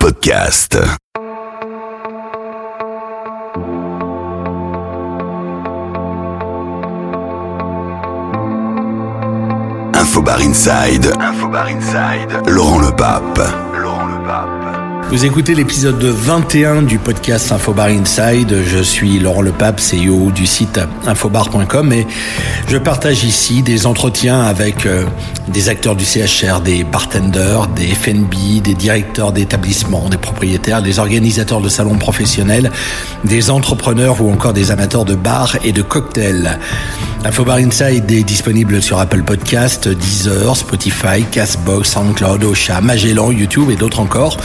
Podcast. Infobar Inside. Infobar Inside. Laurent Le Pape. Vous écoutez l'épisode 21 du podcast Infobar Inside. Je suis Laurent Lepape, CEO du site infobar.com et je partage ici des entretiens avec euh, des acteurs du CHR, des bartenders, des FNB, des directeurs d'établissements, des propriétaires, des organisateurs de salons professionnels, des entrepreneurs ou encore des amateurs de bars et de cocktails. Infobar Inside est disponible sur Apple Podcast, Deezer, Spotify, Castbox, SoundCloud, Ocha, Magellan, YouTube et d'autres encore.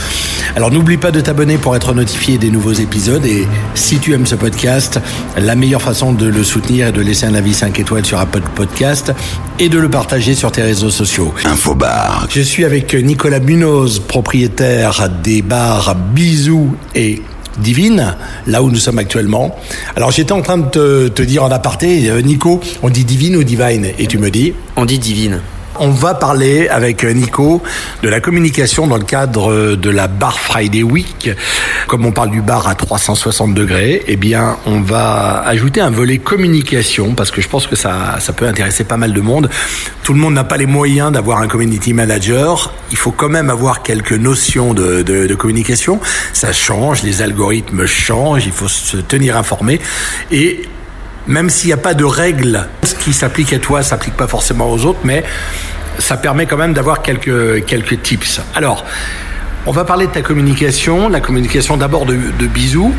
Alors n'oublie pas de t'abonner pour être notifié des nouveaux épisodes et si tu aimes ce podcast, la meilleure façon de le soutenir est de laisser un avis 5 étoiles sur Apple Podcast et de le partager sur tes réseaux sociaux. Infobar. Je suis avec Nicolas Munoz, propriétaire des bars Bisous et Divine, là où nous sommes actuellement. Alors j'étais en train de te, te dire en aparté, euh, Nico, on dit Divine ou Divine? Et tu me dis? On dit divine. On va parler avec Nico de la communication dans le cadre de la Bar Friday Week. Comme on parle du bar à 360 degrés, eh bien, on va ajouter un volet communication parce que je pense que ça, ça peut intéresser pas mal de monde. Tout le monde n'a pas les moyens d'avoir un community manager. Il faut quand même avoir quelques notions de, communication. Ça change, les algorithmes changent, il faut se tenir informé et même s'il n'y a pas de règles, ce qui s'applique à toi s'applique pas forcément aux autres, mais ça permet quand même d'avoir quelques, quelques tips. Alors, on va parler de ta communication, la communication d'abord de, de bisous.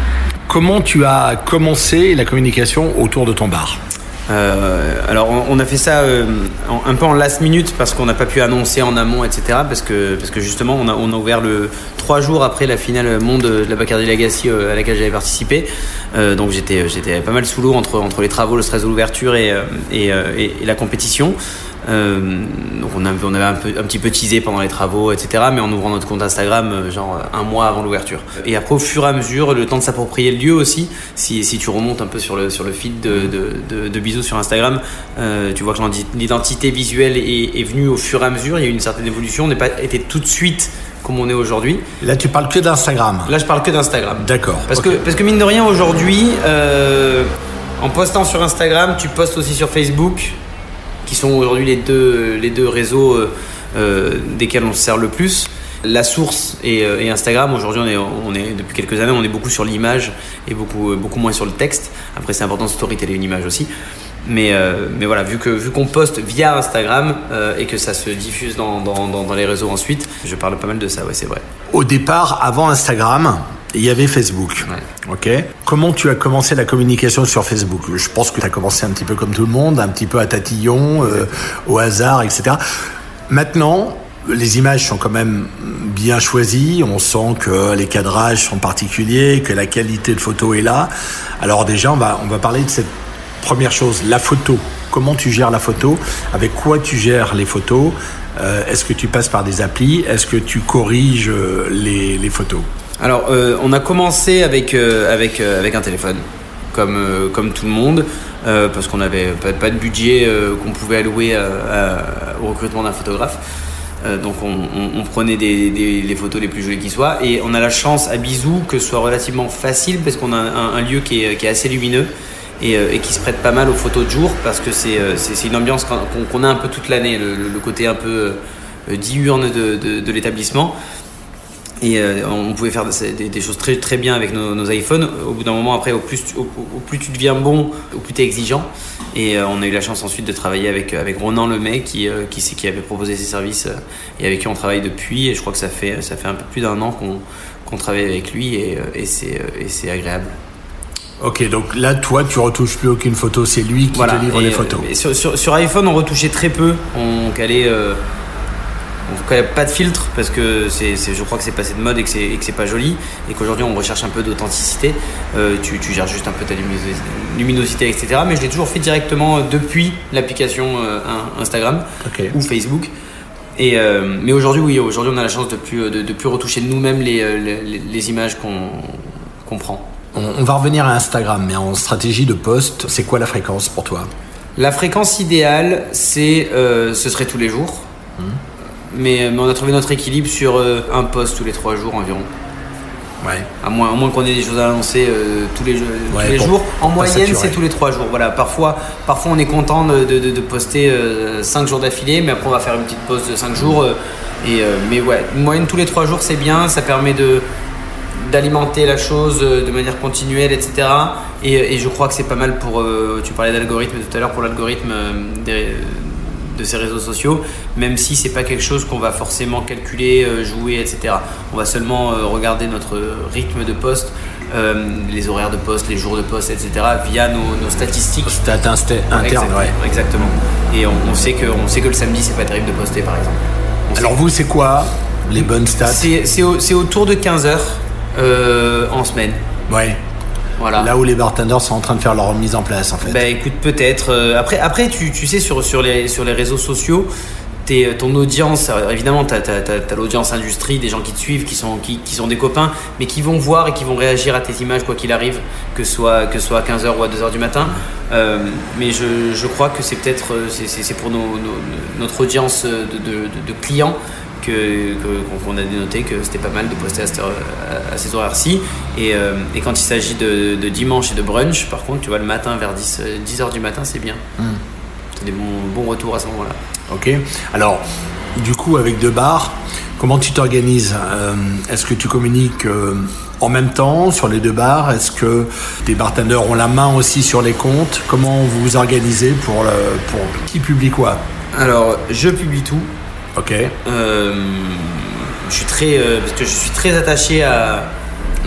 Comment tu as commencé la communication autour de ton bar? Euh, alors on, a fait ça euh, un peu en last minute parce qu'on n'a pas pu annoncer en amont, etc. Parce que, parce que justement on a, on a ouvert le trois jours après la finale monde de la Bacardi Legacy euh, à laquelle j'avais participé. Donc j'étais pas mal sous l'eau entre, entre les travaux, le stress de l'ouverture et, et, et- et la compétition. Euh, donc on avait, on avait un, peu, un petit peu teasé pendant les travaux, etc. Mais en ouvrant notre compte Instagram, euh, genre un mois avant l'ouverture. Et après, au fur et à mesure, le temps de s'approprier le lieu aussi. Si, si tu remontes un peu sur le, sur le feed de, de, de, de Bisous sur Instagram, euh, tu vois que l'identi- l'identité visuelle est, est venue au fur et à mesure. Il y a eu une certaine évolution. On n'est pas été tout de suite comme on est aujourd'hui. Là, tu parles que d'Instagram. Là, je parle que d'Instagram. D'accord. Parce, que, parce que mine de rien, aujourd'hui, euh, en postant sur Instagram, tu postes aussi sur Facebook, qui sont aujourd'hui les deux, les deux réseaux euh, euh, desquels on se sert le plus. La source et, euh, et Instagram, aujourd'hui, on est, on est, depuis quelques années, on est beaucoup sur l'image et beaucoup, beaucoup moins sur le texte. Après, c'est important de storyteller une image aussi. Mais, mais voilà, vu que vu qu'on poste via Instagram et que ça se diffuse dans, dans les réseaux ensuite, je parle pas mal de ça, ouais, c'est vrai. Au départ, avant Instagram, il y avait Facebook. Ok. Comment tu as commencé la communication sur Facebook? Je pense que tu as commencé un petit peu comme tout le monde, un petit peu à tatillon, euh, au hasard, etc. Maintenant, les images sont quand même bien choisies. On sent que les cadrages sont particuliers, que la qualité de photo est là. Alors déjà, on va on va parler de cette première chose, la photo. Comment tu gères la photo? Avec quoi tu gères les photos? Euh, Est-ce que tu passes par des applis? Est-ce que tu corriges euh, les, les photos? Alors, euh, on a commencé avec, euh, avec, euh, avec un téléphone, comme, comme tout le monde, parce qu'on n'avait pas, de budget qu'on pouvait allouer au recrutement d'un photographe. Donc, on, prenait des, les photos les plus jolies qui soient. Et on a la chance à Bisou que ce soit relativement facile, parce qu'on a un, lieu qui est, assez lumineux. Et, qui se prête pas mal aux photos de jour parce que c'est une ambiance qu'on a un peu toute l'année, le, côté un peu diurne de l'établissement. Et euh, on pouvait faire des, choses très, très bien avec nos, nos iPhones. Au bout d'un moment, après, au plus, tu- au, au plus tu deviens bon, au plus tu es exigeant. Et euh, on a eu la chance ensuite de travailler avec, avec Ronan Lemay, qui, euh, qui, qui avait proposé ses services euh, et avec qui on travaille depuis. Et je crois que ça fait, ça fait un peu plus d'un an qu'on travaille avec lui et, euh, et c'est euh, agréable. Ok, donc là, toi, tu retouches plus aucune photo, c'est lui qui te livre Et, les photos. euh, sur, sur- sur iPhone, on retouchait très peu. On calait, euh, on pas de filtre parce que c'est, je crois que c'est passé de mode et que c'est, c'est pas joli. Et qu'aujourd'hui, on recherche un peu d'authenticité. Euh, tu, tu gères juste un peu ta luminosité, luminosité, etc. Mais je l'ai toujours fait directement depuis l'application euh, Instagram ou Facebook. Et, euh, mais aujourd'hui, oui, aujourd'hui, on a la chance de plus, de, de plus retoucher nous-mêmes les, euh, les, les images qu'on, prend. On, on va revenir à Instagram, mais en stratégie de poste, c'est quoi la fréquence pour toi? La fréquence idéale, c'est, euh, ce serait tous les jours. Mmh. Mais, mais on a trouvé notre équilibre sur euh, un post tous les trois jours environ. Ouais. À moins, qu'on ait des choses à annoncer euh, tous les, tous Ouais, les pour jours. En moyenne, c'est tous les trois jours. Voilà. Parfois, parfois on est content de, de- de- de poster 5 jours d'affilée, mais après on va faire une petite pause de 5 jours. euh, et, euh, mais ouais, une moyenne tous les trois jours, c'est bien. Ça permet de d'alimenter la chose euh, de manière continuelle, etc. Et, et je crois que c'est pas mal pour. euh, tu parlais d'algorithme tout à l'heure, pour l'algorithme euh, des- de ces réseaux sociaux, même si c'est pas quelque chose qu'on va forcément calculer, euh, jouer, etc. On va seulement euh, regarder notre rythme de poste, euh, les horaires de poste, les jours de poste, etc. via nos, nos statistiques. Stat interne, Exactement, ouais. Exactement. Et on, on sait que, on sait que le samedi, c'est pas terrible de poster, par exemple. On sait Alors vous, c'est quoi les bonnes stats? C'est c'est au- c'est autour de 15 heures euh, en semaine. Ouais. Voilà. Là où les bartenders sont en train de faire leur mise en place, en fait. Bah écoute, peut-être. Euh, après, après tu, tu sais, sur, sur, les, sur les réseaux sociaux, t'es- ton audience, euh, évidemment, tu as, l'audience industrie, des gens qui te suivent, qui sont, qui, qui sont des copains, mais qui vont voir et qui vont réagir à tes images, quoi qu'il arrive, que ce soit, que soit à 15h ou à 2h du matin. Euh, mais je, je crois que c'est peut-être euh, c'est- c'est c'est pour nos, nos- notre audience de, de- de- de clients que que- qu'on a dénoté que c'était pas mal de poster à, cette heure- à- à ces horaires-ci. Et, euh, et quand il s'agit de, de dimanche et de brunch, par contre, tu vois, le matin vers 10, euh, 10 heures du matin, c'est bien. C'est des bons, bons retours à ce moment-là. Ok. Alors, du coup, avec deux bars, comment tu t'organises Euh, Est-ce que tu communiques euh, en même temps sur les deux bars Est-ce que tes bartenders ont la main aussi sur les comptes? Comment vous vous organisez pour, le, pour qui publie quoi? Alors, je publie tout. Ok. Euh, je suis très, parce que je suis très attaché à,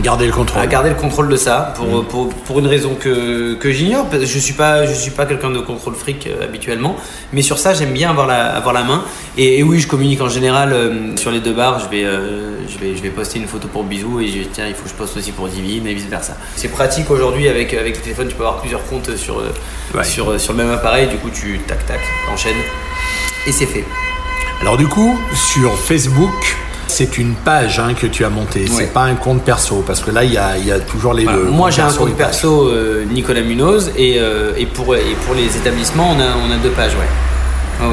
Gardez le contrôle. à garder le contrôle de ça pour, pour, pour une raison que, que j'ignore. parce que Je suis pas, je suis pas quelqu'un de contrôle fric euh, habituellement, mais sur ça j'aime bien avoir la, avoir la main. Et, et oui, je communique en général euh, sur les deux bars. Je vais, euh, je vais, je vais poster une photo pour Bisou et je dis tiens il faut que je poste aussi pour Divine et vice versa. C'est pratique aujourd'hui avec avec le téléphone, tu peux avoir plusieurs comptes sur Ouais. sur sur le même appareil. Du coup tu tac tac enchaînes et c'est fait. Alors du coup, sur Facebook, c'est une page hein, que tu as montée. C'est pas un compte perso parce que là, il y a, y a toujours les Voilà. deux. Moi j'ai un compte perso euh, Nicolas Munoz et, euh, et, pour, et pour les établissements on a, on a deux pages ouais.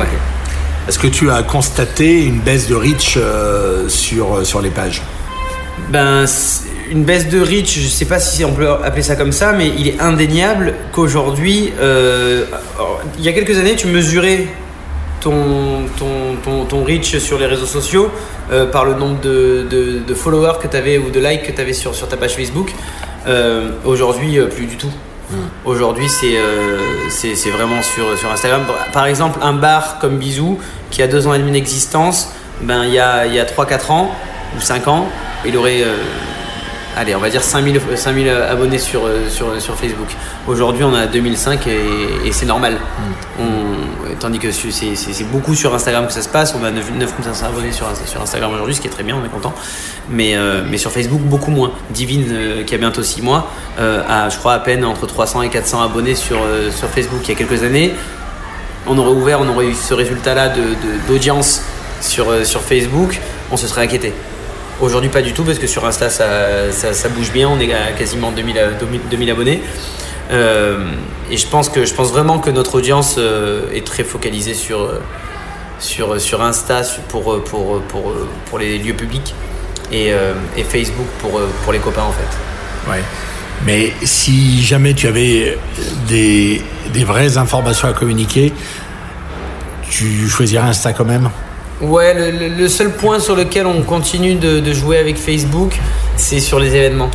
Est-ce que tu as constaté une baisse de reach euh, sur, sur les pages? Ben, une baisse de reach, je sais pas si on peut appeler ça comme ça, mais il est indéniable qu'aujourd'hui, il y a quelques années, tu mesurais ton, ton, ton, ton reach sur les réseaux sociaux euh, par le nombre de, de, de followers que tu avais ou de likes que tu avais sur, sur ta page Facebook. Euh, aujourd'hui, euh, plus du tout. Aujourd'hui, c'est euh, c'est vraiment sur, sur Instagram. Par exemple, un bar comme Bisou, qui a deux ans et demi d'existence, ben, il y a, y a 3-4 ans ou 5 ans, il aurait, allez, on va dire 5000, 5000 abonnés sur, sur, sur Facebook. Aujourd'hui, on a 2005 et, et c'est normal. On- tandis que c'est beaucoup sur Instagram que ça se passe. On a 9 9500 abonnés sur, Instagram aujourd'hui, ce qui est très bien, on est content. Mais, euh, sur Facebook, beaucoup moins. Divine, euh, qui a bientôt 6 mois, euh, a, je crois, à peine entre 300 et 400 abonnés sur, euh, Facebook. Il y a quelques années, on aurait ouvert, on aurait eu ce résultat-là d'audience sur, euh, Facebook, on se serait inquiété. Aujourd'hui, pas du tout, parce que sur Insta, ça, bouge bien, on est à quasiment 2000, à- 2000 2000 abonnés. Euh, et je pense, que, je pense vraiment que notre audience euh, est très focalisée sur, euh, sur, sur Insta pour, pour, pour, pour les lieux publics et, et Facebook pour, pour les copains en fait. Ouais. Mais si jamais tu avais des, des vraies informations à communiquer, tu choisirais Insta quand même? Ouais, le, le- le seul point sur lequel on continue de, de jouer avec Facebook, c'est sur les événements.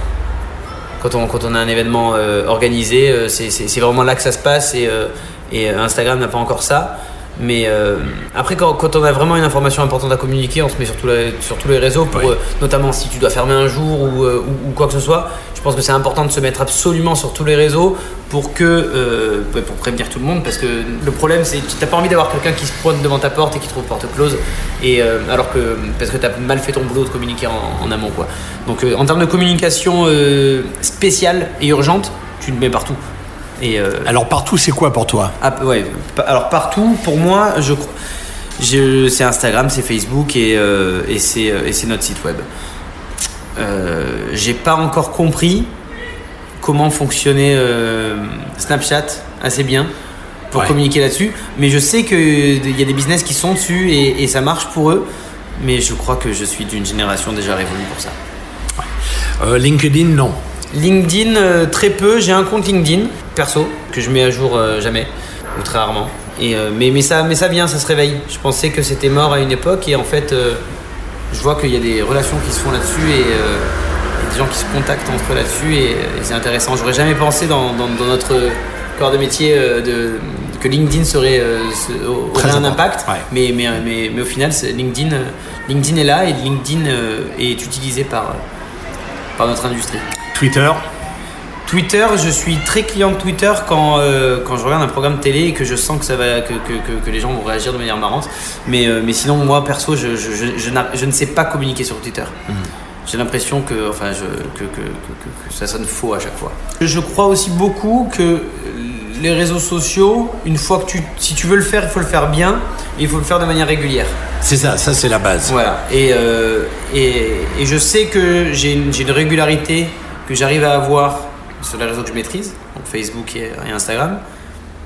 Quand on, quand on a un événement euh, organisé, euh, c'est- vraiment là que ça se passe et, euh, et Instagram n'a pas encore ça. Mais euh, après, quand, quand on a vraiment une information importante à communiquer, on se met sur, tous les- sur tous les réseaux, pour, euh, notamment si tu dois fermer un jour ou, euh, ou- ou quoi que ce soit. Je pense que c'est important de se mettre absolument sur tous les réseaux pour que pour prévenir tout le monde parce que le problème c'est que tu n'as pas envie d'avoir quelqu'un qui se pointe devant ta porte et qui trouve porte close et alors que parce que tu as mal fait ton boulot de communiquer en, en amont quoi. Donc en termes de communication spéciale et urgente, tu te mets partout. Et euh, Alors partout, c'est quoi pour toi? Ah, ouais, alors partout, pour moi, je je- C'est Instagram, c'est Facebook et, euh, et c'est euh, c'est notre site web. J'ai pas encore compris comment fonctionnait Snapchat assez bien pour Ouais. communiquer là-dessus, mais je sais qu'il y a des business qui sont dessus et, et ça marche pour eux, mais je crois que je suis d'une génération déjà révolue pour ça. Euh, LinkedIn, non. LinkedIn, euh, très peu. J'ai un compte LinkedIn perso que je mets à jour euh, jamais ou très rarement. Et, euh, mais, mais, ça, mais ça vient, ça se réveille. Je pensais que c'était mort à une époque et en fait, euh, je vois qu'il y a des relations qui se font là-dessus et, et des gens qui se contactent entre eux là-dessus et, et c'est intéressant. J'aurais jamais pensé dans, dans- dans notre corps de métier de, que LinkedIn serait, se- aurait un impact. ouais. Mais, mais, mais, mais au final, LinkedIn, LinkedIn est là et LinkedIn est utilisé par, par notre industrie. Twitter Twitter, je suis très client de Twitter quand, euh, quand je regarde un programme télé et que je sens que, ça va, que, que, que, les gens vont réagir de manière marrante. Mais, euh, mais sinon, moi, perso, je, je, je, ne sais pas communiquer sur Twitter. J'ai l'impression que, enfin, que, ça sonne faux à chaque fois. Je crois aussi beaucoup que les réseaux sociaux, une fois que tu, si tu veux le faire, il faut le faire bien et il faut le faire de manière régulière. C'est ça, ça c'est la base. Voilà. Et, euh, et, et je sais que j'ai une, j'ai une régularité que j'arrive à avoir sur les réseaux que je maîtrise, donc Facebook et, et Instagram.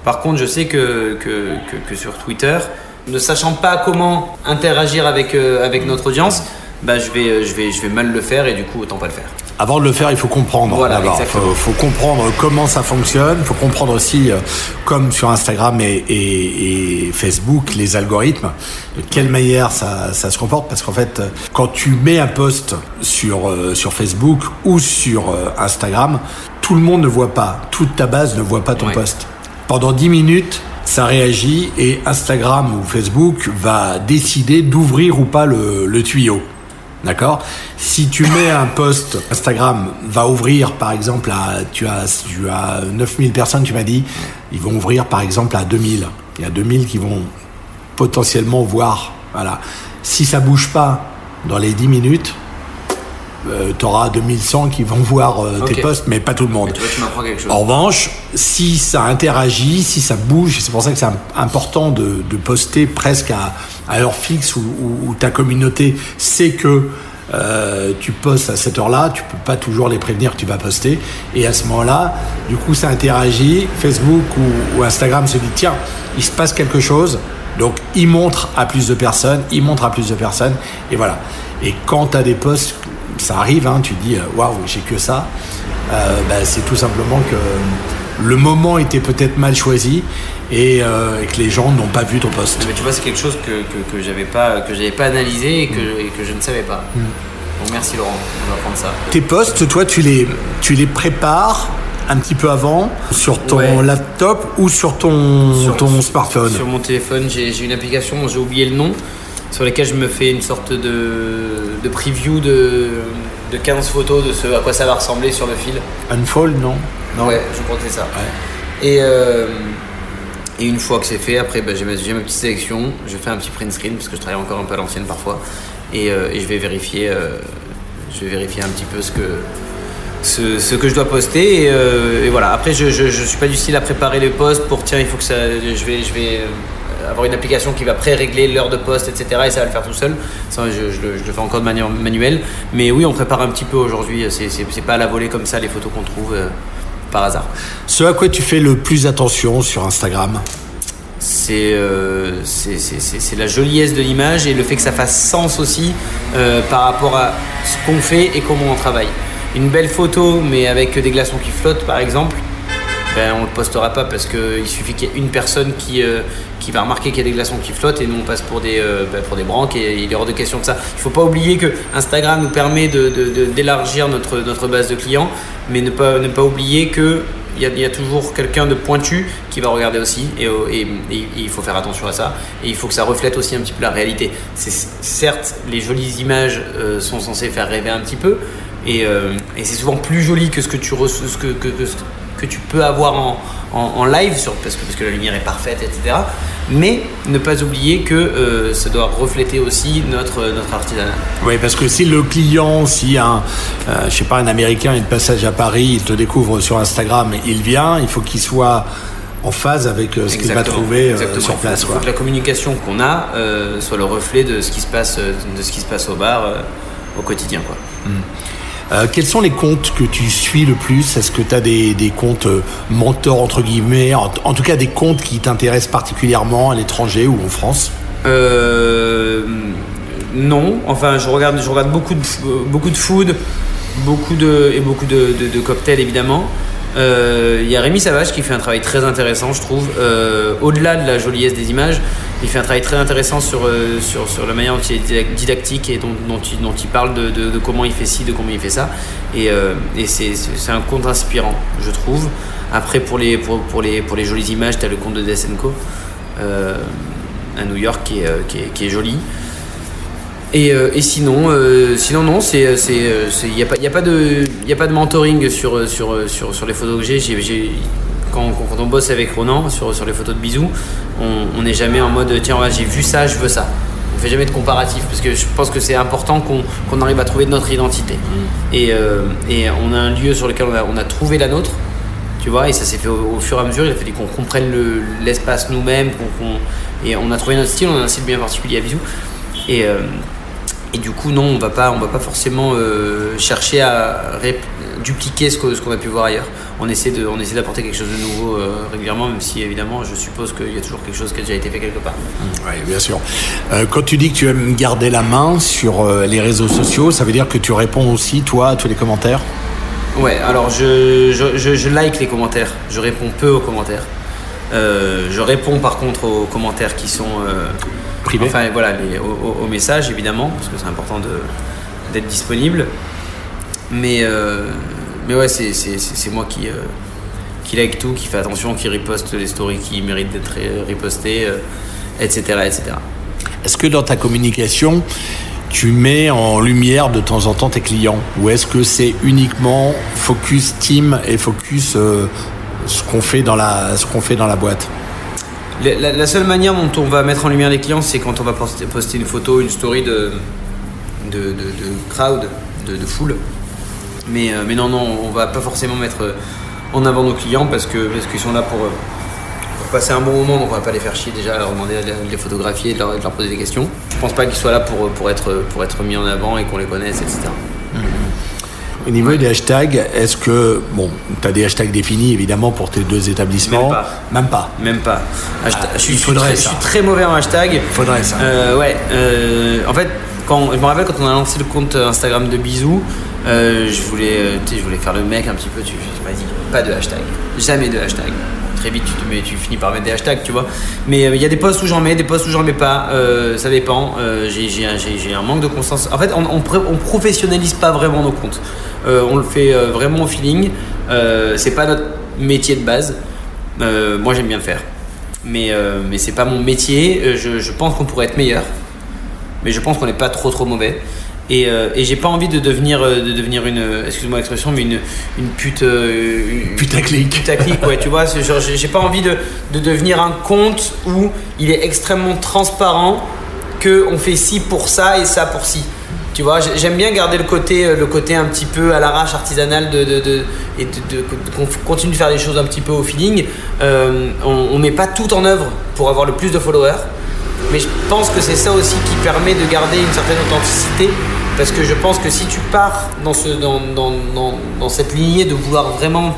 Par contre, je sais que, que, que, que sur Twitter, ne sachant pas comment interagir avec, euh, avec notre audience, bah, je, vais, euh, je, vais, je vais mal le faire et du coup, autant pas le faire. Avant de le faire, il faut comprendre. Voilà, exactement. faut, faut comprendre comment ça fonctionne. Il faut comprendre aussi, euh, comme sur Instagram et, et- et Facebook, les algorithmes, de quelle manière ça, ça se comporte. Parce qu'en fait, quand tu mets un post sur, euh, sur Facebook ou sur euh, Instagram, tout le monde ne voit pas, toute ta base ne voit pas ton Ouais. post. Pendant 10 minutes, ça réagit et Instagram ou Facebook va décider d'ouvrir ou pas le, le tuyau. D'accord? Si tu mets un post, Instagram va ouvrir par exemple à. Tu as, tu as 9000 personnes, tu m'as dit. Ils vont ouvrir par exemple à 2000. Il y a 2000 qui vont potentiellement voir. Voilà. Si ça bouge pas dans les 10 minutes, tu auras 2100 qui vont voir euh, tes posts, mais pas tout le monde. Tu vois, tu m'apprends quelque chose. En revanche, si ça interagit, si ça bouge, c'est pour ça que c'est im- important de, de poster presque à, à heure fixe où, où- où ta communauté sait que euh, tu postes à cette heure-là, tu peux pas toujours les prévenir que tu vas poster. Et à ce moment-là, du coup, ça interagit. Facebook ou, ou Instagram se dit tiens, il se passe quelque chose. Donc, il montre à plus de personnes, il montre à plus de personnes, et voilà. Et quand tu as des posts, ça arrive, hein, tu dis euh, waouh, j'ai que ça. Euh, bah, c'est tout simplement que le moment était peut-être mal choisi et, euh, et que les gens n'ont pas vu ton post. Mais tu vois, c'est quelque chose que, que, que j'avais pas, que j'avais pas analysé et que, et que je ne savais pas. Donc merci Laurent, on va prendre ça. Tes posts, toi, tu les, tu les prépares un petit peu avant sur ton Ouais. laptop ou sur ton, Sur- ton smartphone? Sur mon téléphone, j'ai j'ai une application j'ai oublié le nom, sur laquelle je me fais une sorte de, de preview de, de 15 photos de ce à quoi ça va ressembler sur le fil. Unfold, non? Non. Ouais, je crois que c'est ça. Ouais. Et, euh, et une fois que c'est fait, après bah, j'ai ma, ma petite sélection, je fais un petit print screen parce que je travaille encore un peu à l'ancienne parfois, et, euh, et je vais vérifier, euh, je vais vérifier un petit peu ce que ce, ce que je dois poster et, et voilà. Après, je, je, je suis pas du style à préparer les posts pour tiens, il faut que ça, je vais, je vais avoir une application qui va pré-régler l'heure de poste, etc. Et ça va le faire tout seul. Ça, je, je le- je le fais encore de manière manuelle. Mais oui, on prépare un petit peu aujourd'hui. C'est, c'est, pas à la volée comme ça les photos qu'on trouve euh, par hasard. Ce à quoi tu fais le plus attention sur Instagram? C'est euh, la joliesse de l'image et le fait que ça fasse sens aussi euh, par rapport à ce qu'on fait et comment on travaille. Une belle photo, mais avec des glaçons qui flottent, par exemple, ben, on ne le postera pas parce qu'il suffit qu'il y ait une personne qui, euh, qui va remarquer qu'il y a des glaçons qui flottent et nous on passe pour des, euh, ben, pour des branques et il est hors de question de ça. Il ne faut pas oublier que Instagram nous permet d'élargir notre, notre base de clients, mais ne pas, ne pas oublier que il y, a, toujours quelqu'un de pointu qui va regarder aussi et, euh, et- il faut faire attention à ça et il faut que ça reflète aussi un petit peu la réalité. Certes les jolies images sont censées faire rêver un petit peu et, c'est souvent plus joli que ce que tu reçois, que tu peux avoir en, en, en live sur, parce, que, parce que la lumière est parfaite, etc. Mais ne pas oublier que euh, ça doit refléter aussi notre, notre artisanat. Oui, parce que si le client, si un, euh, je sais pas, un Américain est de passage à Paris, il te découvre sur Instagram, il vient, il faut qu'il soit en phase avec euh, ce qu'il va trouver euh, Exactement. sur place. Il faut que la communication qu'on a euh, soit le reflet de ce qui se passe, euh, de ce qui se passe au bar euh, au quotidien. Quoi. Euh, quels sont les comptes que tu suis le plus? Est-ce que tu as des, des comptes euh, mentors, entre guillemets, en, tout cas des comptes qui t'intéressent particulièrement à l'étranger ou en France? Euh, non, enfin je regarde, je regarde beaucoup de, beaucoup food, beaucoup de, et beaucoup de cocktails évidemment. Euh, Il y a Rémi Savage qui fait un travail très intéressant, je trouve. Euh, Au-delà de la joliesse des images, il fait un travail très intéressant sur, euh, sur, la manière dont il est didac- didactique et dont, dont, il, dont il parle de, de- comment il fait ci, de comment il fait ça. Et, et c'est un conte inspirant, je trouve. Après, pour les, pour, pour les, pour les jolies images, tu as le conte de Desenko à New York qui est, qui est joli. Et, euh, et sinon, euh, sinon non, c'est, c'est, euh, y a pas, y a pas de, y a pas de mentoring sur, sur, sur, sur les photos que j'ai. Quand, quand- on bosse avec Ronan sur, sur les photos de bisous, on n'est jamais en mode tiens, ouais, j'ai vu ça, je veux ça. On fait jamais de comparatif parce que je pense que c'est important qu'on, arrive à trouver notre identité. Et, euh, et on a un lieu sur lequel on a, on a trouvé la nôtre. Tu vois, et ça s'est fait au, au fur et à mesure. Il a fallu qu'on comprenne le- l'espace nous-mêmes. et on a trouvé notre style. On a un style bien particulier à bisous. Et, euh, et du coup, non, on va pas, on va pas forcément euh, chercher à dupliquer ce qu'on a pu voir ailleurs. On essaie de, on essaie d'apporter quelque chose de nouveau euh, régulièrement, même si évidemment, je suppose qu'il y a toujours quelque chose qui a déjà été fait quelque part. Oui, bien sûr. Euh, quand tu dis que tu aimes garder la main sur les réseaux sociaux, ça veut dire que tu réponds aussi, toi, à tous les commentaires? Ouais, alors je, je, je, je like les commentaires. Je réponds peu aux commentaires. Euh, je réponds par contre aux commentaires qui sont euh, Enfin voilà, les, aux messages évidemment, parce que c'est important d'être disponible. Mais, euh, mais ouais, c'est, moi qui, euh, qui like tout, qui fait attention, qui riposte les stories qui méritent d'être ripostées, euh, etc., etc. Est-ce que dans ta communication, tu mets en lumière de temps en temps tes clients? Ou est-ce que c'est uniquement focus team et focus ce qu'on fait, dans la- ce qu'on fait dans la boîte? La, seule manière dont on va mettre en lumière les clients, c'est quand on va poster, une photo, une story de, de, de- crowd, de, foule. Mais, euh, mais non, non, on va pas forcément mettre euh, en avant nos clients parce que parce qu'ils sont là pour, euh, pour passer un bon moment, donc on va pas les faire chier déjà leur demander de les photographier de leur, poser des questions. Je pense pas qu'ils soient là pour être mis en avant et qu'on les connaisse, etc. Au niveau des hashtags, est-ce que, bon, tu as des hashtags définis évidemment pour tes deux établissements Même pas. Même pas. Même pas. Ah, je, suis, je très, ça. je suis très mauvais en hashtag. Faudrait ça. Euh, ouais. euh, en fait, quand, je me rappelle quand on a lancé le compte Instagram de Bisous, euh, je voulais, je voulais faire le mec un petit peu. Tu vas-y, pas de hashtag, jamais de hashtag. Vite, tu, te mets, tu finis par mettre des hashtags, tu vois. Mais euh, il y a des posts où j'en mets, des posts où j'en mets pas. euh, ça dépend. Euh, j'ai, un- manque de constance. En fait, on, on, professionnalise pas vraiment nos comptes. On le fait vraiment au feeling. C'est pas notre métier de base. Moi, j'aime bien le faire mais, mais c'est pas mon métier. Je, je pense qu'on pourrait être meilleur, mais je pense qu'on n'est pas trop trop mauvais. Et, euh, et j'ai pas envie de devenir, euh, de devenir une, euh, excuse-moi l'expression, mais une, une pute. une- Putaclic. putaclic, ouais, tu vois. genre, J'ai pas envie de, de devenir un compte où il est extrêmement transparent que on fait ci pour ça et ça pour ci. Tu vois, j'ai- j'aime bien garder le côté, le côté un petit peu à l'arrache artisanal de, de, de- et de, de- continue de faire les choses un petit peu au feeling. Euh, on, on met pas tout en œuvre pour avoir le plus de followers, mais je pense que c'est ça aussi qui permet de garder une certaine authenticité. Parce que je pense que si tu pars dans, ce, dans, dans, dans, cette lignée de vouloir vraiment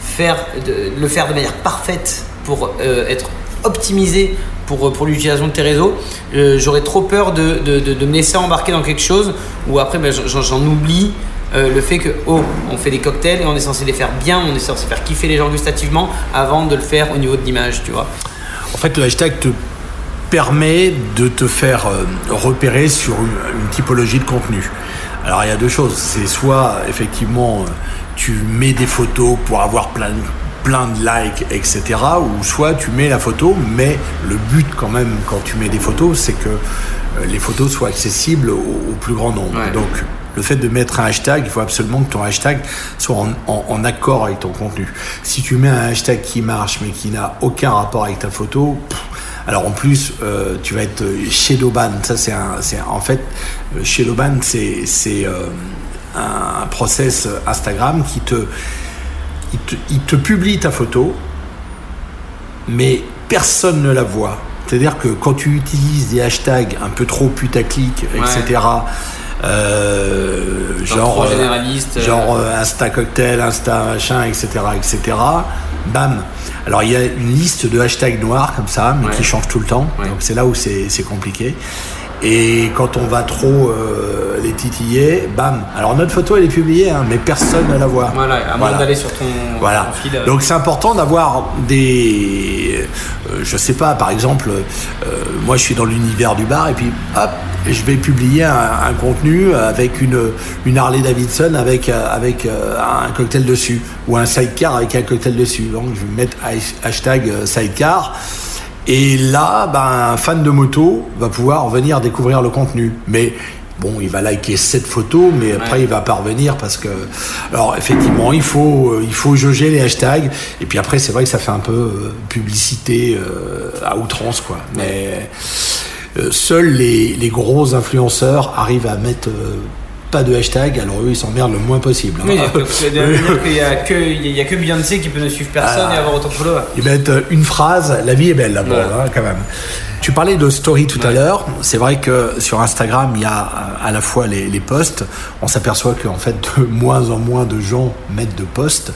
faire, de- le faire de manière parfaite pour euh, être optimisé pour, pour l'utilisation de tes réseaux, euh, j'aurais trop peur de, de, de- me laisser embarquer dans quelque chose où après ben, j'en, oublie euh, le fait que, oh, on fait des cocktails et on est censé les faire bien, on est censé faire kiffer les gens gustativement avant de le faire au niveau de l'image, tu vois. En fait, le hashtag te permet de te faire euh, repérer sur une, typologie de contenu. Alors il y a deux choses. C'est soit effectivement euh, tu mets des photos pour avoir plein de, plein de likes, etc. Ou soit tu mets la photo, mais le but quand même quand tu mets des photos, c'est que euh, les photos soient accessibles au, au plus grand nombre. Ouais. Donc le fait de mettre un hashtag, il faut absolument que ton hashtag soit en, en- en accord avec ton contenu. Si tu mets un hashtag qui marche mais qui n'a aucun rapport avec ta photo, pff, alors en plus euh, tu vas être shadowban. Ça c'est un, c'est en fait euh, shadowban, c'est c'est euh, un process Instagram qui te il te, il te publie ta photo, mais personne ne la voit. C'est-à-dire que quand tu utilises des hashtags un peu trop putaclic, etc., euh, Genre genre, euh, euh. euh, Insta cocktail, Insta machin, etc., etc., bam. Alors il y a une liste de hashtags noirs comme ça, mais Ouais. qui change tout le temps. Ouais. Donc c'est là où c'est compliqué. Et quand on va trop euh, les titiller, bam. Alors notre photo elle est publiée, hein, mais personne ne la voit. Voilà, à moins d'aller sur ton, voilà. ton fil. euh. Donc c'est important d'avoir des, euh, je sais pas, par exemple, moi je suis dans l'univers du bar et puis hop, je vais publier un, un contenu avec une une Harley Davidson avec euh, avec euh, un cocktail dessus ou un sidecar avec un cocktail dessus. Donc je vais mettre hash- hashtag euh, sidecar. Et là, ben, un fan de moto va pouvoir venir découvrir le contenu. Mais bon, il va liker cette photo, mais après Ouais. il va pas revenir parce que. Alors effectivement, il faut, il faut jauger les hashtags. Et puis après, c'est vrai que ça fait un peu publicité euh, à outrance, quoi. Mais seuls les, les gros influenceurs arrivent à mettre euh, pas de hashtag. Alors eux, ils s'emmerdent le moins possible. hein. Oui, c'est-à-dire qu'il y a que, il y a que Beyoncé qui peut ne suivre personne Ah. et avoir autant de followers. Ils mettent euh, une phrase, la vie est belle là-bas, Ouais. hein, quand même. Tu parlais de story tout à l'heure. C'est vrai que sur Instagram, il y a euh, à la fois les, les posts. On s'aperçoit qu'en fait, de moins en moins de gens mettent de posts.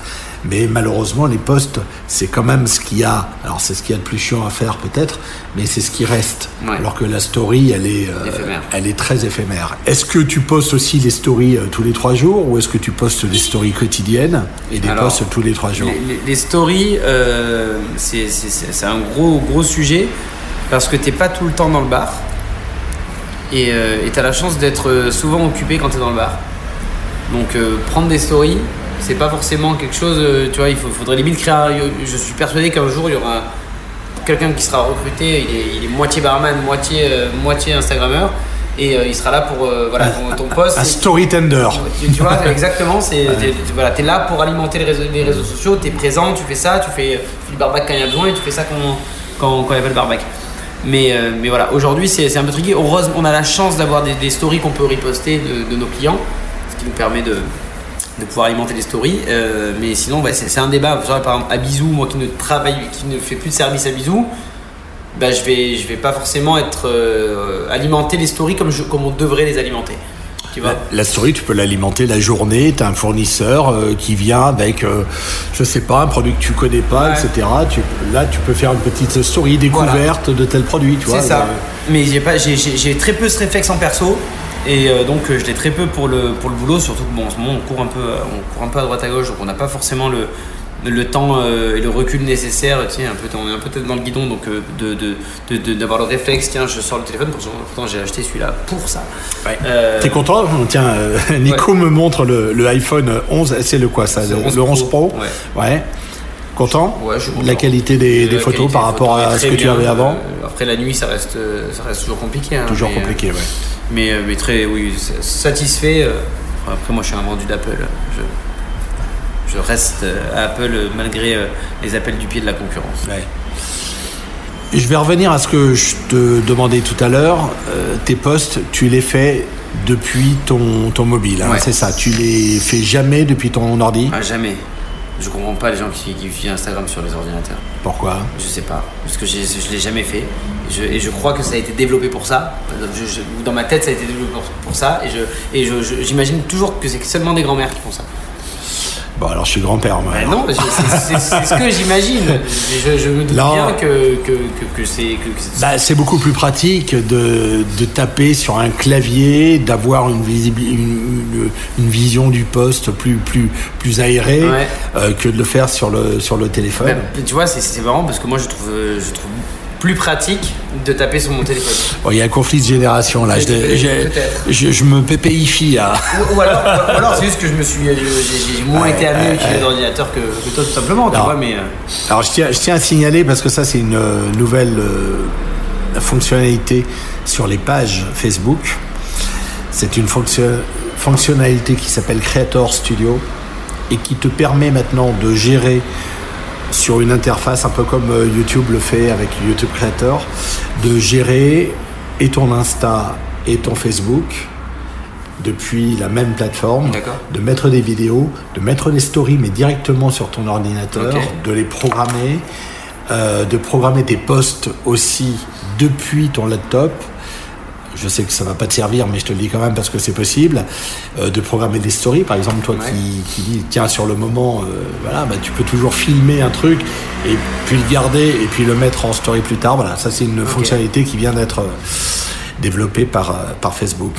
Mais malheureusement, les posts, c'est quand même ce qu'il y a. Alors, c'est ce qu'il y a de plus chiant à faire peut-être, mais c'est ce qui reste. Ouais. Alors que la story, elle est, euh, elle est très éphémère. Est-ce que tu postes aussi les stories euh, tous les trois jours ou est-ce que tu postes des stories quotidiennes et des Alors, posts tous les trois jours Les, les- les stories, euh, c'est- un gros, gros sujet parce que t'es pas tout le temps dans le bar et euh, tu as la chance d'être souvent occupé quand tu es dans le bar. Donc euh, prendre des stories, c'est pas forcément quelque chose, euh, tu vois, il faut- faudrait limite créer. un- Je suis persuadé qu'un jour il y aura quelqu'un qui sera recruté, il est, il est moitié barman, moitié, euh, moitié Instagrammeur et euh, il sera là pour euh, voilà, ton, ton poste. Un c'est- story tender. tu, tu vois, exactement, c'est t'es, tu- voilà, t'es là pour alimenter les réseaux, les réseaux sociaux, t'es présent, tu fais ça, tu fais, tu fais du barbac quand il y a besoin et tu fais ça quand, quand, quand il y a pas le barbac. Mais, mais voilà, aujourd'hui c'est, c'est un peu tricky. Heureusement, on a la chance d'avoir des, des stories qu'on peut reposter de, de nos clients, ce qui nous permet de, de pouvoir alimenter les stories. Euh, mais sinon, ouais, c'est, un débat. Genre, par exemple, à Bisou, moi qui ne travaille, qui ne fais plus de service à Bisou, bah, je vais, je vais pas forcément être euh, alimenter les stories comme, je, comme on devrait les alimenter. La, la story, tu peux l'alimenter la journée. Tu as un fournisseur euh, qui vient avec, euh, je sais pas, un produit que tu connais pas, Ouais. etc. Tu, là, tu peux faire une petite story découverte de tel produit, tu vois. C'est ça. Euh, Mais j'ai pas, j'ai très peu ce réflexe en perso. Et euh, donc euh, je l'ai très peu pour le, pour le boulot, surtout que bon, en ce moment on court un peu, on court un peu à droite à gauche, donc on n'a pas forcément le, le temps euh, et le recul nécessaire. Tiens, un peu, on est un peu tête dans le guidon, donc euh, de, de, de- de- d'avoir le réflexe. Tiens, je sors le téléphone. Pourtant, j'ai acheté celui-là pour ça. Euh, T'es content? Tiens, euh, Nico me montre le, le iPhone 11. C'est le quoi ça Le, le 11 le 11 Pro. Pro, Ouais. Content? Ouais, je suis content. La qualité des, La photos qualité par des rapport à ce que tu avais avant? Euh, Après la nuit, ça reste, ça reste toujours compliqué. hein, Toujours mais, euh, compliqué, ouais. Mais, euh, mais très, oui, satisfait. euh, Après, moi, je suis un vendu d'Apple. Je, je reste à Apple euh, malgré euh, les appels du pied de la concurrence. Ouais. Je vais revenir à ce que je te demandais tout à l'heure. Euh, tes posts, tu les fais depuis ton, ton mobile, hein, Ouais. c'est ça. Tu les fais jamais depuis ton ordi? Ah, jamais. Je comprends pas les gens qui, qui utilisent Instagram sur les ordinateurs. Pourquoi? Je sais pas. Parce que j'ai- je l'ai jamais fait. Et je, et je crois que ça a été développé pour ça. Je- je- dans ma tête, ça a été développé pour, pour ça. Et j'imagine toujours que c'est seulement des grands-mères qui font ça. Bon, alors je suis grand-père, moi. Bah non, c'est ce que j'imagine. Je, je me doute Non. bien que, que, que, que c'est. Bah, c'est beaucoup plus pratique de, de taper sur un clavier, d'avoir une, vision du poste plus, plus, plus aérée Ouais. euh, que de le faire sur le, sur le téléphone. Bah, tu vois, c'est- marrant parce que moi je trouve, euh, je trouve plus pratique de taper sur mon téléphone. Bon, il y a un conflit de génération là. Je, me pépéifie à. Ou, ou alors, c'est juste que je me suis, j'ai j'ai moins Ouais, été amené à utiliser l'ordinateur que, que toi tout simplement, tu vois. Mais euh, Alors je tiens, je tiens à signaler parce que ça c'est une euh, nouvelle euh, fonctionnalité sur les pages Facebook. C'est une fonction- fonctionnalité qui s'appelle Creator Studio et qui te permet maintenant de gérer sur une interface un peu comme euh, YouTube le fait avec YouTube Creator, de gérer et ton Insta et ton Facebook depuis la même plateforme, de mettre des vidéos, de mettre des stories mais directement sur ton ordinateur, de les programmer, euh, de programmer tes posts aussi depuis ton laptop. Je sais que ça va pas te servir, mais je te le dis quand même parce que c'est possible. Euh, de programmer des stories, par exemple, toi Ouais. qui, qui dis tiens sur le moment, euh, voilà, bah, tu peux toujours filmer un truc et puis le garder et puis le mettre en story plus tard. Voilà, ça c'est une fonctionnalité qui vient d'être. euh, développé par, par Facebook.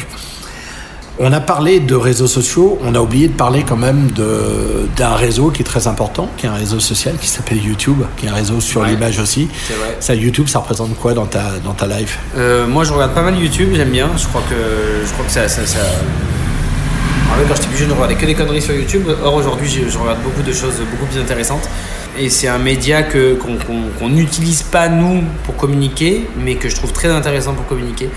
On a parlé de réseaux sociaux, on a oublié de parler quand même d'un réseau qui est très important, qui est un réseau social qui s'appelle YouTube, qui est un réseau sur l'image aussi. Vrai. Ça, YouTube, ça représente quoi dans ta, dans ta life? Euh, Moi, je regarde pas mal YouTube, j'aime bien. Je crois que, je crois que ça, ça, ça... quand j'étais plus jeune, je regardais que des conneries sur YouTube. Or, aujourd'hui, je, je, regarde beaucoup de choses beaucoup plus intéressantes. Et c'est un média que, qu'on n'utilise pas, nous, pour communiquer, mais que je trouve très intéressant pour communiquer.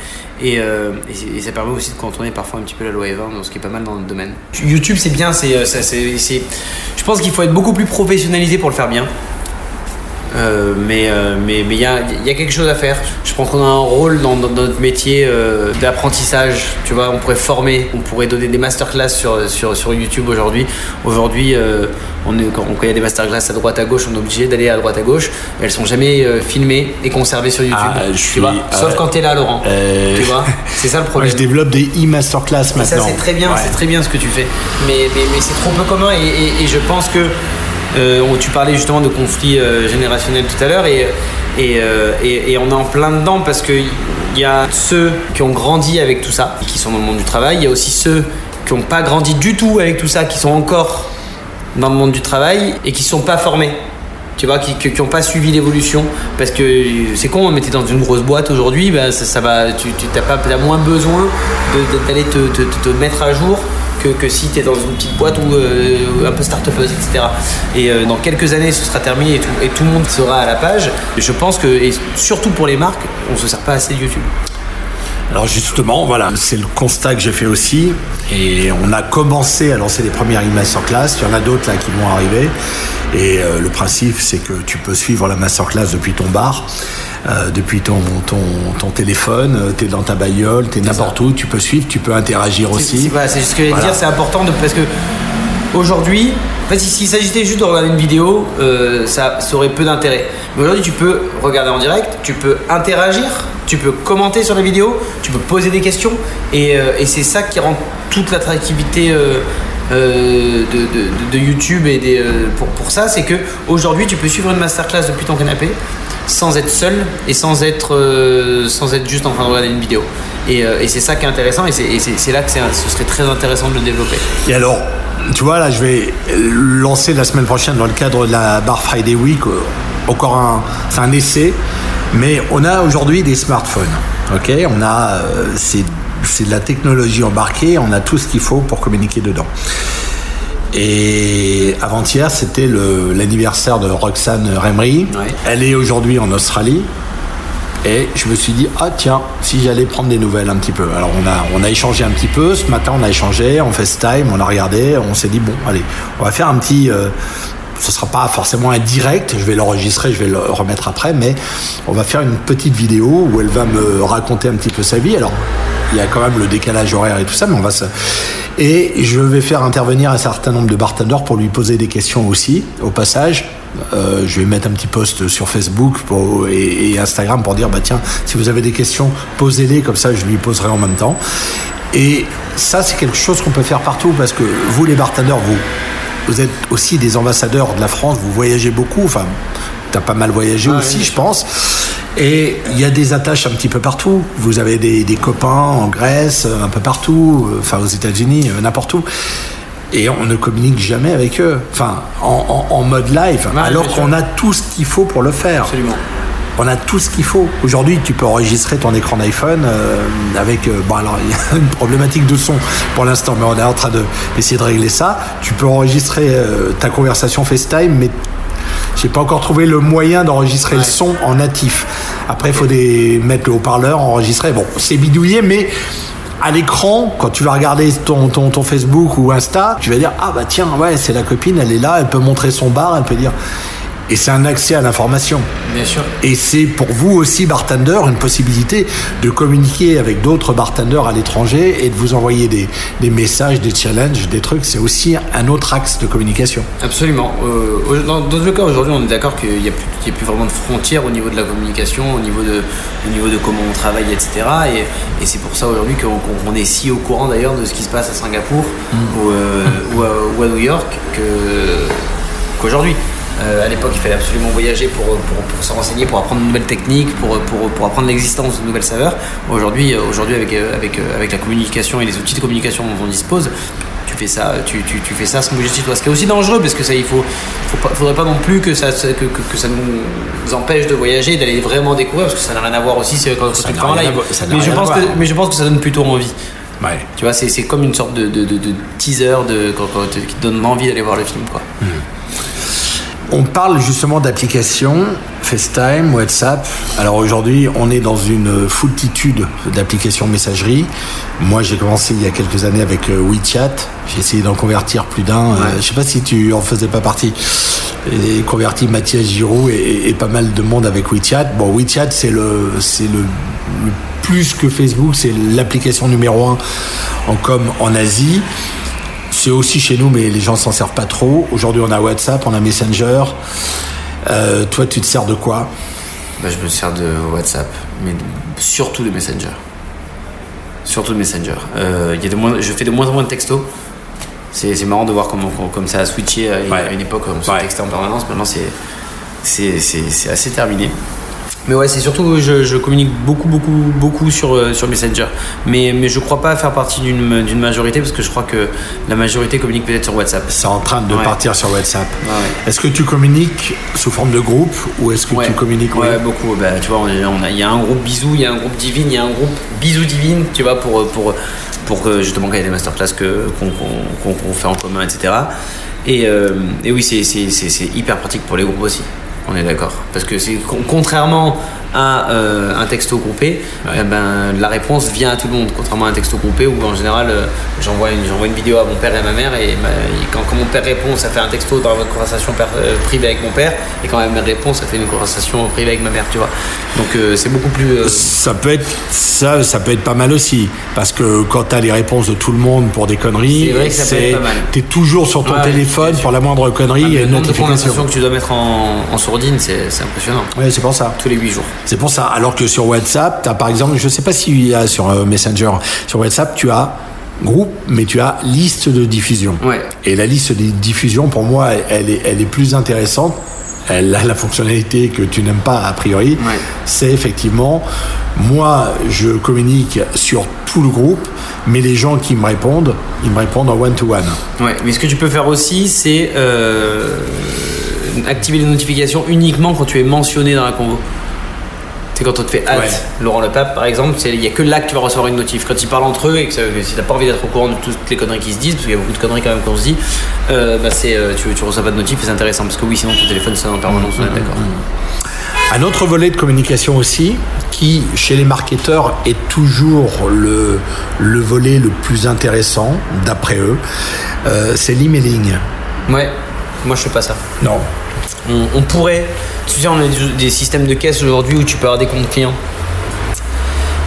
Et, euh, ça permet aussi de contourner parfois un petit peu la loi Evin, ce qui est pas mal dans le domaine. YouTube, c'est bien, euh, c'est, je pense qu'il faut être beaucoup plus professionnalisé pour le faire bien. Euh, mais euh, mais mais il y a, y a, quelque chose à faire. Je pense qu'on a un rôle dans, notre métier euh, d'apprentissage. Tu vois, on pourrait former, on pourrait donner des masterclass sur sur, sur YouTube aujourd'hui. Aujourd'hui, on est, quand, il y a des masterclass à droite à gauche, on est obligé d'aller à droite à gauche. Elles sont jamais filmées et conservées sur YouTube. Ah, tu suis, vois Sauf quand t'es là, Laurent. tu vois C'est ça le problème. Moi, je développe des e-masterclass maintenant. Ça, c'est très bien, ouais. c'est très bien ce que tu fais. Mais mais, mais c'est trop peu commun et, et, et je pense que euh, tu parlais justement de conflits euh, générationnels tout à l'heure et, et, euh, et, et, on est en plein dedans parce qu'il y a ceux qui ont grandi avec tout ça, qui sont dans le monde du travail, il y a aussi ceux qui n'ont pas grandi du tout avec tout ça, qui sont encore dans le monde du travail et qui ne sont pas formés. Tu vois, qui n'ont pas suivi l'évolution parce que c'est con, mais t'es dans une grosse boîte aujourd'hui, bah, ça, va, tu, tu as, pas, as moins besoin d'aller te, te mettre à jour que, si tu es dans une petite boîte ou euh, un peu start-upeuse, etc. Et euh, dans quelques années, ce sera terminé et tout, le monde sera à la page. Et je pense que, et surtout pour les marques, on se sert pas assez de YouTube. Alors justement, voilà, c'est le constat que j'ai fait aussi. Et on a commencé à lancer les premières masterclass. Il y en a d'autres là qui vont arriver. Et euh, le principe, c'est que tu peux suivre la masterclass depuis ton bar, euh, depuis ton, ton, ton téléphone, tu es dans ta bagnole, tu es n'importe où, tu peux suivre, tu peux interagir aussi. C'est ce que je voulais voilà. dire, c'est important de, parce que aujourd'hui, en fait, s'il s'agissait juste de regarder une vidéo, euh, ça, ça, aurait peu d'intérêt. Mais aujourd'hui, tu peux regarder en direct, tu peux interagir, tu peux commenter sur la vidéo, tu peux poser des questions, et, euh, et c'est ça qui rend toute l'attractivité. Euh, euh, de, de, de, YouTube et des, euh, pour, pour ça, c'est que aujourd'hui tu peux suivre une masterclass depuis ton canapé sans être seul et sans être, euh, sans être juste en train de regarder une vidéo. Et, et c'est ça qui est intéressant et c'est là que ce serait très intéressant de le développer. Et alors, tu vois, là je vais lancer la semaine prochaine dans le cadre de la Bar Friday Week encore un, un essai, mais on a aujourd'hui des smartphones. Ok, on a euh, ces c'est de la technologie embarquée, on a tout ce qu'il faut pour communiquer dedans. Et avant-hier, c'était l'anniversaire de Roxane Remry. Ouais. Elle est aujourd'hui en Australie. Et je me suis dit, ah tiens, si j'allais prendre des nouvelles un petit peu. Alors on a, on a échangé un petit peu, ce matin on a échangé, on FaceTime, on a regardé, on s'est dit, bon, allez, on va faire un petit... Euh, ce sera pas forcément un direct, je vais l'enregistrer, je vais le remettre après, mais on va faire une petite vidéo où elle va me raconter un petit peu sa vie. Alors, il y a quand même le décalage horaire et tout ça, mais on va se... Et je vais faire intervenir un certain nombre de bartenders pour lui poser des questions aussi, au passage. Euh, je vais mettre un petit post sur Facebook et, Instagram pour dire, bah tiens, si vous avez des questions, posez-les, comme ça je lui poserai en même temps. Et ça, c'est quelque chose qu'on peut faire partout, parce que vous, les bartenders, vous, vous êtes aussi des ambassadeurs de la France, vous voyagez beaucoup, enfin, tu as pas mal voyagé ah, aussi, oui, je pense. Et il y a des attaches un petit peu partout. Vous avez des, des copains en Grèce, un peu partout, enfin aux États-Unis, n'importe où. Et on ne communique jamais avec eux, enfin en, en, en mode live, Ah, alors qu'on a tout ce qu'il faut pour le faire. Absolument. On a tout ce qu'il faut. Aujourd'hui, tu peux enregistrer ton écran d'iPhone euh, avec. Euh, bon, alors, il y a une problématique de son pour l'instant, mais on est en train d'essayer de, de, régler ça. Tu peux enregistrer euh, ta conversation FaceTime, mais j'ai pas encore trouvé le moyen d'enregistrer ouais. le son en natif. Après, il faut des, mettre le haut-parleur, enregistrer. Bon, c'est bidouillé, mais à l'écran, quand tu vas regarder ton, ton, ton, Facebook ou Insta, tu vas dire Ah bah tiens, ouais, c'est la copine, elle est là, elle peut montrer son bar, elle peut dire. Et c'est un accès à l'information. Bien sûr. Et c'est pour vous aussi, bartender, une possibilité de communiquer avec d'autres bartenders à l'étranger et de vous envoyer des, des, messages, des challenges, des trucs. C'est aussi un autre axe de communication. Absolument. Euh, dans, dans le cas aujourd'hui, on est d'accord qu'il n'y a, a, plus vraiment de frontières au niveau de la communication, au niveau de, au niveau de comment on travaille, etc. Et, et c'est pour ça aujourd'hui qu'on qu est si au courant d'ailleurs de ce qui se passe à Singapour mmh. ou, euh, ou, à, ou, à, New York qu'aujourd'hui. Euh, à l'époque, il fallait absolument voyager pour, pour, pour, se renseigner, pour apprendre de nouvelles techniques, pour, pour, pour apprendre l'existence de nouvelles saveurs. Aujourd'hui, aujourd'hui avec, avec, avec la communication et les outils de communication dont on dispose, tu fais ça, tu, tu, tu fais ça sans bouger de chez toi. Ce qui est aussi dangereux parce que ça, il faut, faut pas, faudrait pas non plus que ça, que, que, que ça nous empêche de voyager, d'aller vraiment découvrir parce que ça n'a rien à voir aussi quand, Ça tu le en live. Mais je pense que, mais je pense que ça donne plutôt envie. Ouais. Tu vois, c'est comme une sorte de, de, de- de teaser de, quand, quand- qui te donne envie d'aller voir le film, quoi. On parle justement d'applications, FaceTime, WhatsApp. Alors aujourd'hui, on est dans une foultitude d'applications messagerie. Moi, j'ai commencé il y a quelques années avec euh, WeChat. J'ai essayé d'en convertir plus d'un. Euh, je sais pas si tu en faisais pas partie. J'ai converti Mathias Giroud et, et pas mal de monde avec WeChat. Bon, WeChat, c'est le, c'est le, le plus que Facebook, c'est l'application numéro un en com en Asie. C'est aussi chez nous, mais les gens s'en servent pas trop. Aujourd'hui, on a WhatsApp, on a Messenger. Euh, toi, tu te sers de quoi? Bah, je me sers de WhatsApp, mais surtout de Messenger. Surtout de Messenger. Euh, y a de moins, je fais de moins en moins de textos. C'est marrant de voir comment, comme ça a switché à une, Ouais. à une époque, on se Ouais. textait en permanence. Maintenant, c'est assez terminé. Mais ouais, c'est surtout, je, je communique beaucoup, beaucoup, beaucoup sur, euh, sur Messenger. Mais, mais je crois pas faire partie d'une majorité parce que je crois que la majorité communique peut-être sur WhatsApp. C'est en train de Ouais. partir sur WhatsApp. Ouais. Est-ce que tu communiques sous forme de groupe ou est-ce que Ouais. tu communiques Ouais, beaucoup. Bah, tu vois, on est- on a- il y a un groupe bisous, il y a un groupe divine, il y a un groupe bisous divine, tu vois, pour, pour, pour que justement qu'il y ait des masterclass qu'on qu'on fait en commun, etc. Et, euh, et oui, c'est hyper pratique pour les groupes aussi. On est d'accord. Parce que c'est con- contrairement à euh, un texto groupé, eh ben, la réponse vient à tout le monde. Contrairement à un texto groupé où en général euh, j'envoie une, une vidéo à mon père et à ma mère et, ma- et quand, quand mon père répond, ça fait un texto dans votre conversation per- euh, privée avec mon père et quand ma mère répond, ça fait une conversation privée avec ma mère, tu vois. Donc c'est beaucoup plus. Ça peut être ça, ça peut être pas mal aussi, parce que quand t'as les réponses de tout le monde pour des conneries, mal. t'es toujours sur ton Ouais, téléphone pour la moindre connerie, ah, le une notification. que tu dois mettre en, en sourdine, c'est impressionnant. Ouais, c'est pour ça. Tous les 8 jours. C'est pour ça. Alors que sur WhatsApp, tu as par exemple, je sais pas s'il y a sur euh, Messenger, sur WhatsApp, tu as groupe, mais tu as liste de diffusion. Ouais. Et la liste de diffusion, pour moi, elle est, elle est plus intéressante. Elle a la fonctionnalité que tu n'aimes pas a priori. Ouais. C'est effectivement, moi, je communique sur tout le groupe, mais les gens qui me répondent, ils me répondent en one-to-one. Ouais, mais ce que tu peux faire aussi, c'est euh, activer les notifications uniquement quand tu es mentionné dans la convo. C'est quand on te fait hâte, Ouais. Laurent Le Pape par exemple, il n'y a que là que tu vas recevoir une notif. Quand ils parlent entre eux et que, ça- que si t'as pas envie d'être au courant de toutes les conneries qui se disent, parce qu'il y a beaucoup de conneries quand même qu'on se dit, euh, bah c'est, euh, tu, tu reçois pas de notif et c'est intéressant parce que oui, sinon ton téléphone sonne en permanence, on est d'accord. Un autre volet de communication aussi, qui chez les marketeurs est toujours le, le volet le plus intéressant, d'après eux, euh, c'est l'emailing. Ouais, moi je fais pas ça. Non. On, pourrait, tu sais, on a des, systèmes de caisse aujourd'hui où tu peux avoir des comptes clients.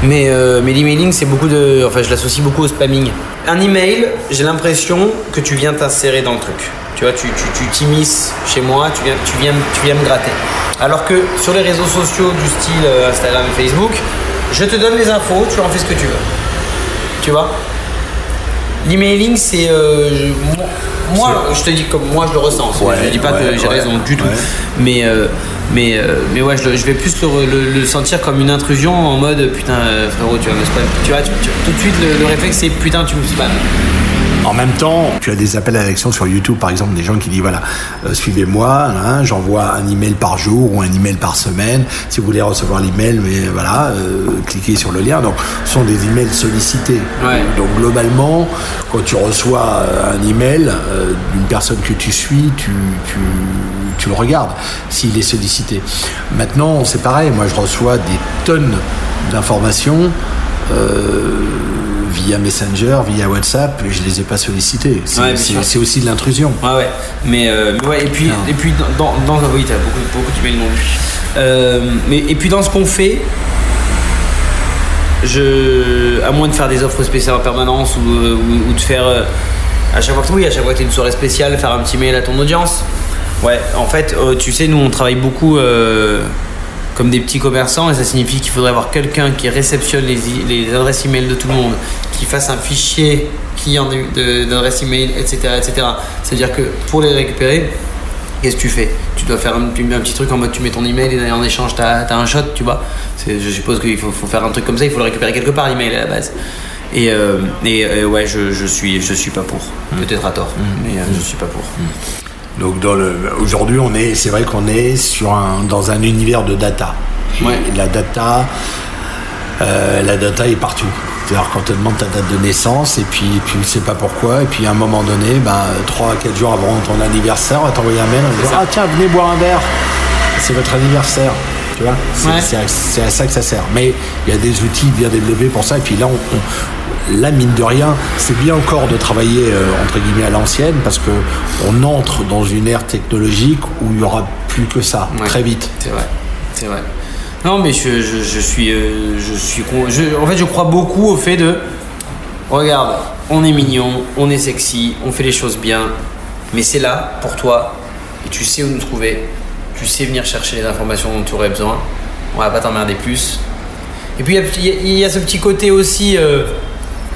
Mais, euh, mais l'emailing, c'est beaucoup de. Enfin, je l'associe beaucoup au spamming. Un email, j'ai l'impression que tu viens t'insérer dans le truc. Tu vois, tu t'immisces chez moi, tu viens, tu, viens, tu viens me gratter. Alors que sur les réseaux sociaux du style euh, Instagram et Facebook, je te donne les infos, tu en fais ce que tu veux. Tu vois? L'emailing, c'est. euh, moi- je te dis comme moi je le ressens. Ouais, je dis pas ouais, que j'ai ouais, raison du tout. Mais, euh, mais, euh, mais ouais, je, vais plus le, le- le sentir comme une intrusion en mode putain, euh, frérot, tu vas me spam. Tu vois, tu- tu- tout de suite, le, le réflexe c'est putain, tu me spam. En même temps, tu as des appels à l'action sur YouTube, par exemple, des gens qui disent voilà, euh, suivez-moi, hein, j'envoie un email par jour ou un email par semaine. Si vous voulez recevoir l'email, mais voilà, euh, cliquez sur le lien. Donc, ce sont des emails sollicités. Ouais. Donc, globalement, quand tu reçois euh, un email euh, d'une personne que tu suis, tu, tu, tu le regardes s'il est sollicité. Maintenant, c'est pareil. Moi, je reçois des tonnes d'informations. euh, via Messenger, via WhatsApp, je les ai pas sollicités. C'est Ouais, aussi de l'intrusion. Ouais, ouais. Mais, euh, mais ouais, et puis, Non. et puis dans, dans, dans- oui, t'as beaucoup, beaucoup d'emails non lus. Euh, mais et puis dans ce qu'on fait, je, à moins de faire des offres spéciales en permanence ou, euh, ou, ou de faire à chaque fois que oui, à chaque fois que t'as une soirée spéciale, faire un petit mail à ton audience. Ouais, en fait, tu sais, nous on travaille beaucoup euh, comme des petits commerçants et ça signifie qu'il faudrait avoir quelqu'un qui réceptionne les, les adresses email de tout le monde, qui fasse un fichier client de- de- d'adresse email, etc., etc. C'est-à-dire que pour les récupérer, Qu'est-ce que tu fais? Tu dois faire un, un, petit truc en mode tu mets ton email et en échange t'as as un shot, tu vois. Je suppose qu'il faut, faut, faire un truc comme ça, il faut le récupérer quelque part l'email à la base. Et, euh, et euh, ouais, je, je, suis, je suis pas pour. Peut-être à tort, mais euh, je suis pas pour. Donc dans le, aujourd'hui, on est, c'est vrai qu'on est sur un, dans un univers de data. Ouais. La data, euh, la data est partout. C'est-à-dire quand on te demande ta date de naissance et puis tu ne sais pas pourquoi et puis à un moment donné, ben, 3 à 4 jours avant ton anniversaire, on va t'envoyer un mail en disant. Ah tiens, venez boire un verre, c'est votre anniversaire. Tu vois? C'est Ouais. à, ça que ça sert. Mais il y a des outils bien développés pour ça. Et puis là, on, on- là mine de rien, c'est bien encore de travailler euh, entre guillemets à l'ancienne parce que on entre dans une ère technologique où il y aura plus que ça Ouais. très vite. C'est vrai, c'est vrai. Non, mais je, je, je suis, euh, je suis, con- je- en fait, je crois beaucoup au fait de, regarde, on est mignon, on est sexy, on fait les choses bien, mais c'est là pour toi et tu sais où nous trouver, tu sais venir chercher les informations dont tu aurais besoin. On va pas t'emmerder plus. Et puis y y, il y a ce petit côté aussi euh,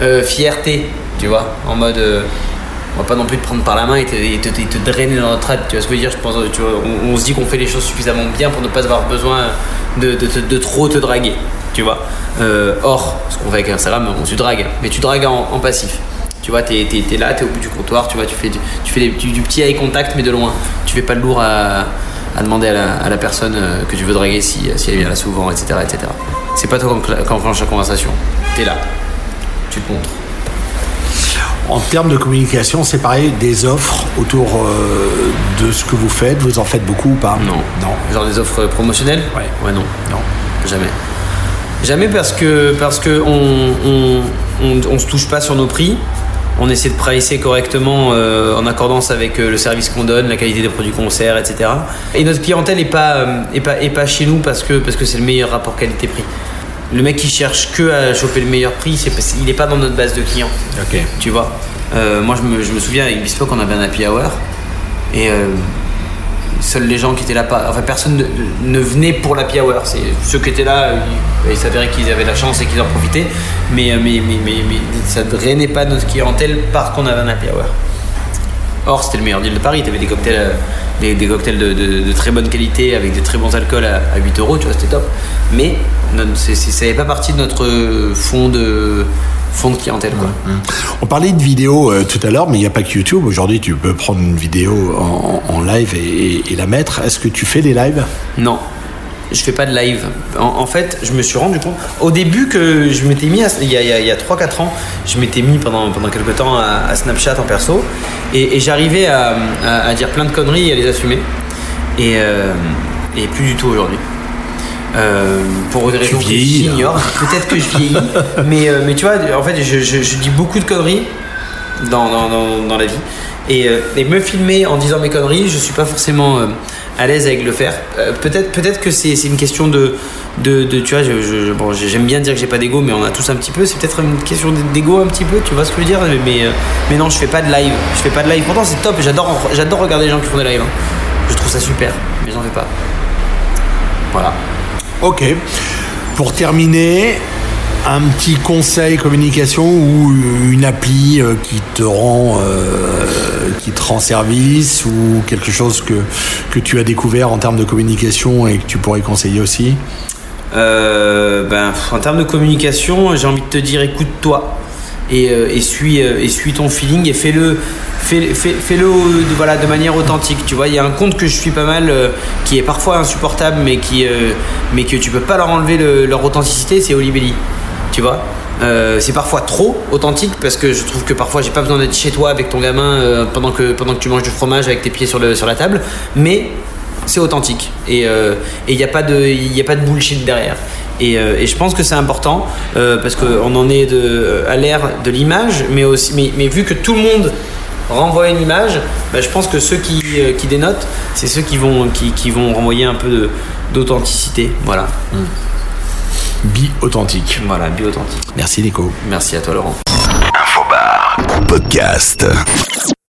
euh, fierté, tu vois, en mode. euh, on va pas non plus te prendre par la main et te, te- te drainer dans notre traite. Tu vois ce que je veux dire Je pense, on, se dit qu'on fait les choses suffisamment bien pour ne pas avoir besoin de, de, trop te draguer. Tu vois Euh, Or, ce qu'on fait avec Instagram, on se drague, mais tu dragues en, passif. Tu vois, t'es es, là, t'es au bout du comptoir, tu vois, tu fais, du, tu fais du, petit eye contact, mais de loin. Tu fais pas le lourd à, à demander à la, à la personne euh, que tu veux draguer si, si elle vient là souvent, etc. etc. C'est pas toi qui enclenche la conversation. T'es là. Montres. En termes de communication, c'est pareil, des offres autour euh, de ce que vous faites. Vous en faites beaucoup ou pas? Non. Non. Genre des offres promotionnelles? Ouais. Ouais, non. Non. Jamais. Jamais parce que, parce que on, on, on, on se touche pas sur nos prix. On essaie de pricer correctement euh, en accordance avec euh, le service qu'on donne, la qualité des produits qu'on sert, etc. Et notre clientèle est pas, euh, est pas, est pas chez nous parce que parce que c'est le meilleur rapport qualité-prix. Le mec qui cherche que à choper le meilleur prix, c'est parce- il n'est pas dans notre base de clients. Ok. Tu vois Euh, Moi, je me, je me souviens avec Bespoke, on avait un happy hour. Et euh, seuls les gens qui étaient là, pas, enfin, personne ne, ne venait pour l'happy hour. C'est ceux qui étaient là, il, il s'avérait qu'ils avaient la chance et qu'ils en profitaient. Mais, euh, mais, mais, mais, mais ça ne drainait pas notre clientèle parce qu'on avait un happy hour. Or, c'était le meilleur deal de Paris. Tu avais des cocktails, euh, des, des cocktails de, de- de très bonne qualité avec des très bons alcools à, à 8 euros, tu vois, c'était top. Mais ça n'avait pas partie de notre fond de, fond de clientèle. Quoi. On parlait de vidéo euh, tout à l'heure, mais il n'y a pas que YouTube. Aujourd'hui, tu peux prendre une vidéo en, en live et, et- et la mettre. Est-ce que tu fais des lives? Non, je fais pas de live. En, en fait, je me suis rendu compte au début que je m'étais mis, à- il y a, a- a 3-4 ans, je m'étais mis pendant, pendant quelques temps à, à Snapchat en perso et, et j'arrivais à, dire plein de conneries et à les assumer. Et, euh, et plus du tout aujourd'hui. Euh, pour des raisons que j'ignore. Peut-être que je vieillis, mais, euh, mais tu vois, en fait, je, je- je dis beaucoup de conneries dans, dans, dans, dans la vie. Et, et me filmer en disant mes conneries, je suis pas forcément à l'aise avec le faire. Euh, peut-être peut-être que c'est une question de, de, tu vois, je- j'aime bien dire que j'ai pas d'ego, mais on a tous un petit peu. C'est peut-être une question d'ego un petit peu, tu vois ce que je veux dire mais, euh, mais non, je fais pas de live. Je fais pas de live. Pourtant, c'est top. J'adore j'adore regarder les gens qui font des lives. hein. Je trouve ça super, mais j'en fais pas. Voilà. Ok. Pour terminer, un petit conseil communication ou une appli euh, qui te rend euh, qui te service ou quelque chose que, tu as découvert en termes de communication et que tu pourrais conseiller aussi? Euh, ben, en termes de communication, j'ai envie de te dire écoute-toi et, suis, ton feeling et fais-le fais, de, manière authentique. Tu vois, il y a un compte que je suis pas mal qui est parfois insupportable mais, qui, que tu peux pas leur enlever le- leur authenticité, c'est Olibelli. Tu vois Euh, c'est parfois trop authentique parce que je trouve que parfois j'ai pas besoin d'être chez toi avec ton gamin euh, pendant, que, pendant que tu manges du fromage avec tes pieds sur, le, sur la table mais c'est authentique et il n'y a, pas de- y a pas de bullshit derrière. Et, euh, je pense que c'est important euh, parce qu'on en est à l'ère de l'image, mais, aussi, mais, mais vu que tout le monde renvoie une image, bah, je pense que ceux qui, euh, qui dénotent, c'est ceux qui vont, qui, qui vont renvoyer un peu d'authenticité. Voilà, Bi authentique. voilà, bio-authentique. Merci Nico. Merci à toi Laurent. Infobar. Podcast.